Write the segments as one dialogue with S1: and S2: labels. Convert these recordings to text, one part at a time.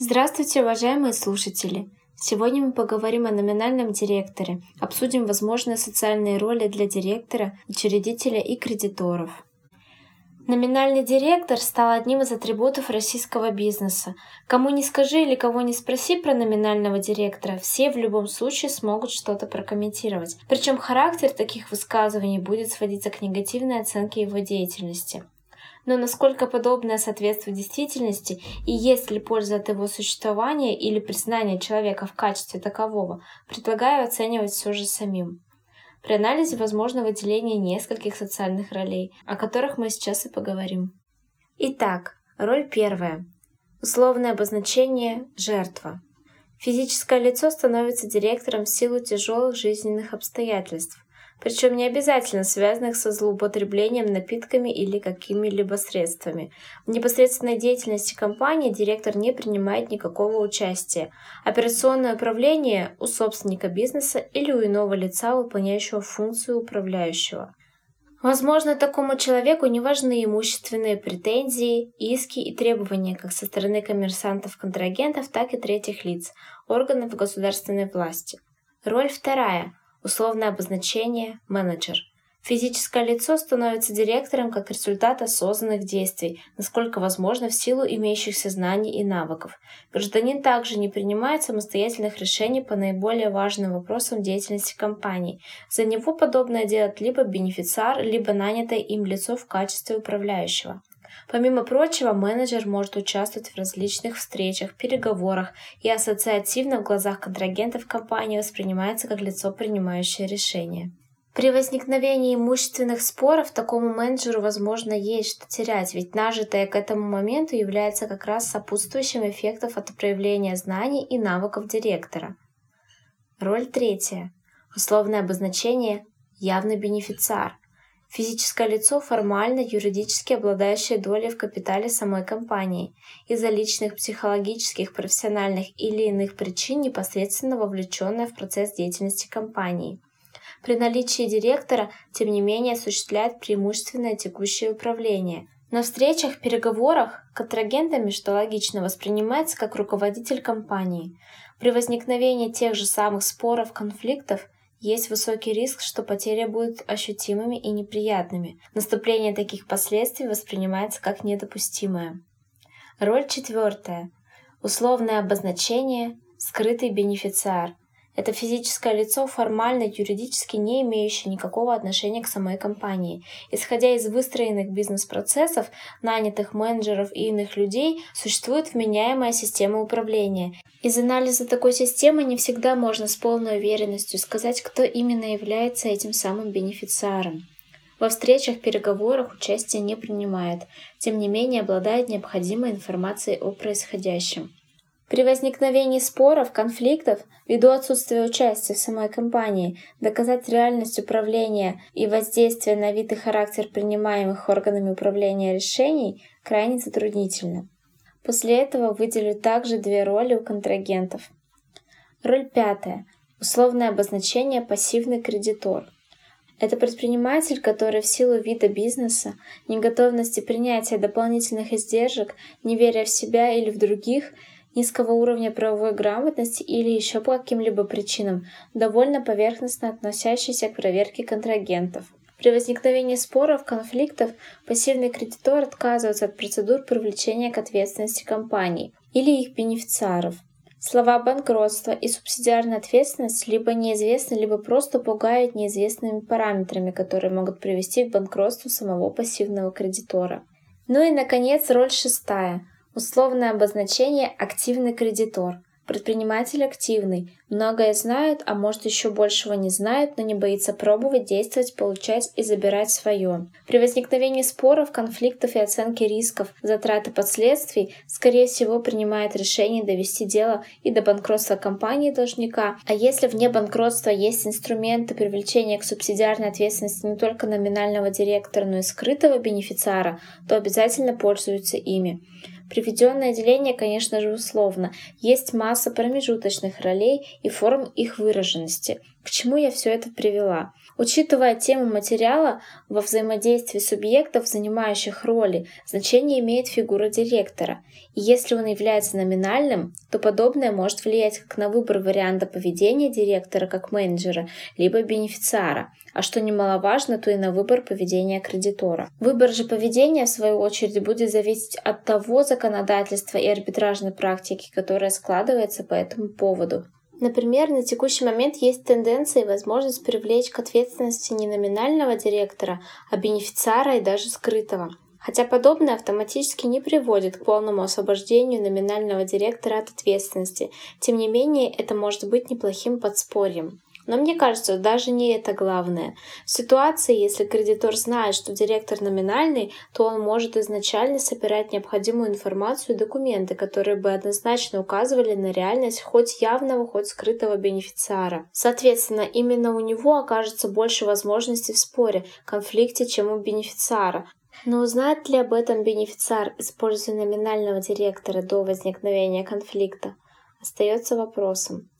S1: Здравствуйте, уважаемые слушатели! Сегодня мы поговорим о номинальном директоре, обсудим возможные социальные роли для директора, учредителя и кредиторов. Номинальный директор стал одним из атрибутов российского бизнеса. Кому не скажи или кого не спроси про номинального директора, все в любом случае смогут что-то прокомментировать. Причем характер таких высказываний будет сводиться к негативной оценке его деятельности но насколько подобное соответствует действительности и есть ли польза от его существования или признания человека в качестве такового, предлагаю оценивать все же самим. При анализе возможно выделение нескольких социальных ролей, о которых мы сейчас и поговорим. Итак, роль первая. Условное обозначение «жертва». Физическое лицо становится директором в силу тяжелых жизненных обстоятельств, причем не обязательно связанных со злоупотреблением напитками или какими-либо средствами. В непосредственной деятельности компании директор не принимает никакого участия. Операционное управление у собственника бизнеса или у иного лица, выполняющего функцию управляющего. Возможно, такому человеку не важны имущественные претензии, иски и требования как со стороны коммерсантов-контрагентов, так и третьих лиц, органов государственной власти. Роль вторая Условное обозначение – менеджер. Физическое лицо становится директором как результат осознанных действий, насколько возможно в силу имеющихся знаний и навыков. Гражданин также не принимает самостоятельных решений по наиболее важным вопросам деятельности компании. За него подобное делает либо бенефициар, либо нанятое им лицо в качестве управляющего. Помимо прочего, менеджер может участвовать в различных встречах, переговорах и ассоциативно в глазах контрагентов компании воспринимается как лицо, принимающее решения. При возникновении имущественных споров такому менеджеру, возможно, есть что терять, ведь нажитое к этому моменту является как раз сопутствующим эффектом от проявления знаний и навыков директора. Роль третья. Условное обозначение «явный бенефициар» – Физическое лицо формально юридически обладающее долей в капитале самой компании, из-за личных психологических, профессиональных или иных причин непосредственно вовлеченное в процесс деятельности компании. При наличии директора, тем не менее, осуществляет преимущественное текущее управление. На встречах, переговорах контрагентами, что логично, воспринимается как руководитель компании. При возникновении тех же самых споров, конфликтов – есть высокий риск, что потери будут ощутимыми и неприятными. Наступление таких последствий воспринимается как недопустимое. Роль четвертая. Условное обозначение «скрытый бенефициар». Это физическое лицо, формально юридически не имеющее никакого отношения к самой компании. Исходя из выстроенных бизнес-процессов, нанятых менеджеров и иных людей, существует вменяемая система управления. Из анализа такой системы не всегда можно с полной уверенностью сказать, кто именно является этим самым бенефициаром. Во встречах, переговорах участие не принимает, тем не менее обладает необходимой информацией о происходящем. При возникновении споров, конфликтов, ввиду отсутствия участия в самой компании, доказать реальность управления и воздействие на вид и характер принимаемых органами управления решений крайне затруднительно. После этого выделю также две роли у контрагентов. Роль пятая. Условное обозначение «пассивный кредитор». Это предприниматель, который в силу вида бизнеса, неготовности принятия дополнительных издержек, неверия в себя или в других – низкого уровня правовой грамотности или еще по каким-либо причинам, довольно поверхностно относящийся к проверке контрагентов. При возникновении споров, конфликтов, пассивный кредитор отказывается от процедур привлечения к ответственности компаний или их бенефициаров. Слова банкротство и субсидиарная ответственность либо неизвестны, либо просто пугают неизвестными параметрами, которые могут привести к банкротству самого пассивного кредитора. Ну и, наконец, роль шестая – Условное обозначение «активный кредитор». Предприниматель активный, многое знает, а может еще большего не знает, но не боится пробовать, действовать, получать и забирать свое. При возникновении споров, конфликтов и оценки рисков, затрат и последствий, скорее всего, принимает решение довести дело и до банкротства компании должника, а если вне банкротства есть инструменты привлечения к субсидиарной ответственности не только номинального директора, но и скрытого бенефициара, то обязательно пользуются ими. Приведенное деление, конечно же, условно. Есть масса промежуточных ролей и форм их выраженности. К чему я все это привела? Учитывая тему материала, во взаимодействии субъектов, занимающих роли, значение имеет фигура директора. И если он является номинальным, то подобное может влиять как на выбор варианта поведения директора как менеджера, либо бенефициара, а что немаловажно, то и на выбор поведения кредитора. Выбор же поведения, в свою очередь, будет зависеть от того законодательства и арбитражной практики, которая складывается по этому поводу. Например, на текущий момент есть тенденция и возможность привлечь к ответственности не номинального директора, а бенефициара и даже скрытого. Хотя подобное автоматически не приводит к полному освобождению номинального директора от ответственности, тем не менее это может быть неплохим подспорьем. Но мне кажется, даже не это главное. В ситуации, если кредитор знает, что директор номинальный, то он может изначально собирать необходимую информацию и документы, которые бы однозначно указывали на реальность хоть явного, хоть скрытого бенефициара. Соответственно, именно у него окажется больше возможностей в споре, конфликте, чем у бенефициара, но узнает ли об этом бенефициар, используя номинального директора до возникновения конфликта, остается вопросом.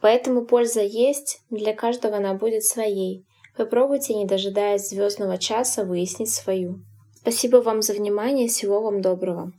S1: Поэтому польза есть, для каждого она будет своей. Попробуйте, не дожидаясь звездного часа, выяснить свою. Спасибо вам за внимание, всего вам доброго.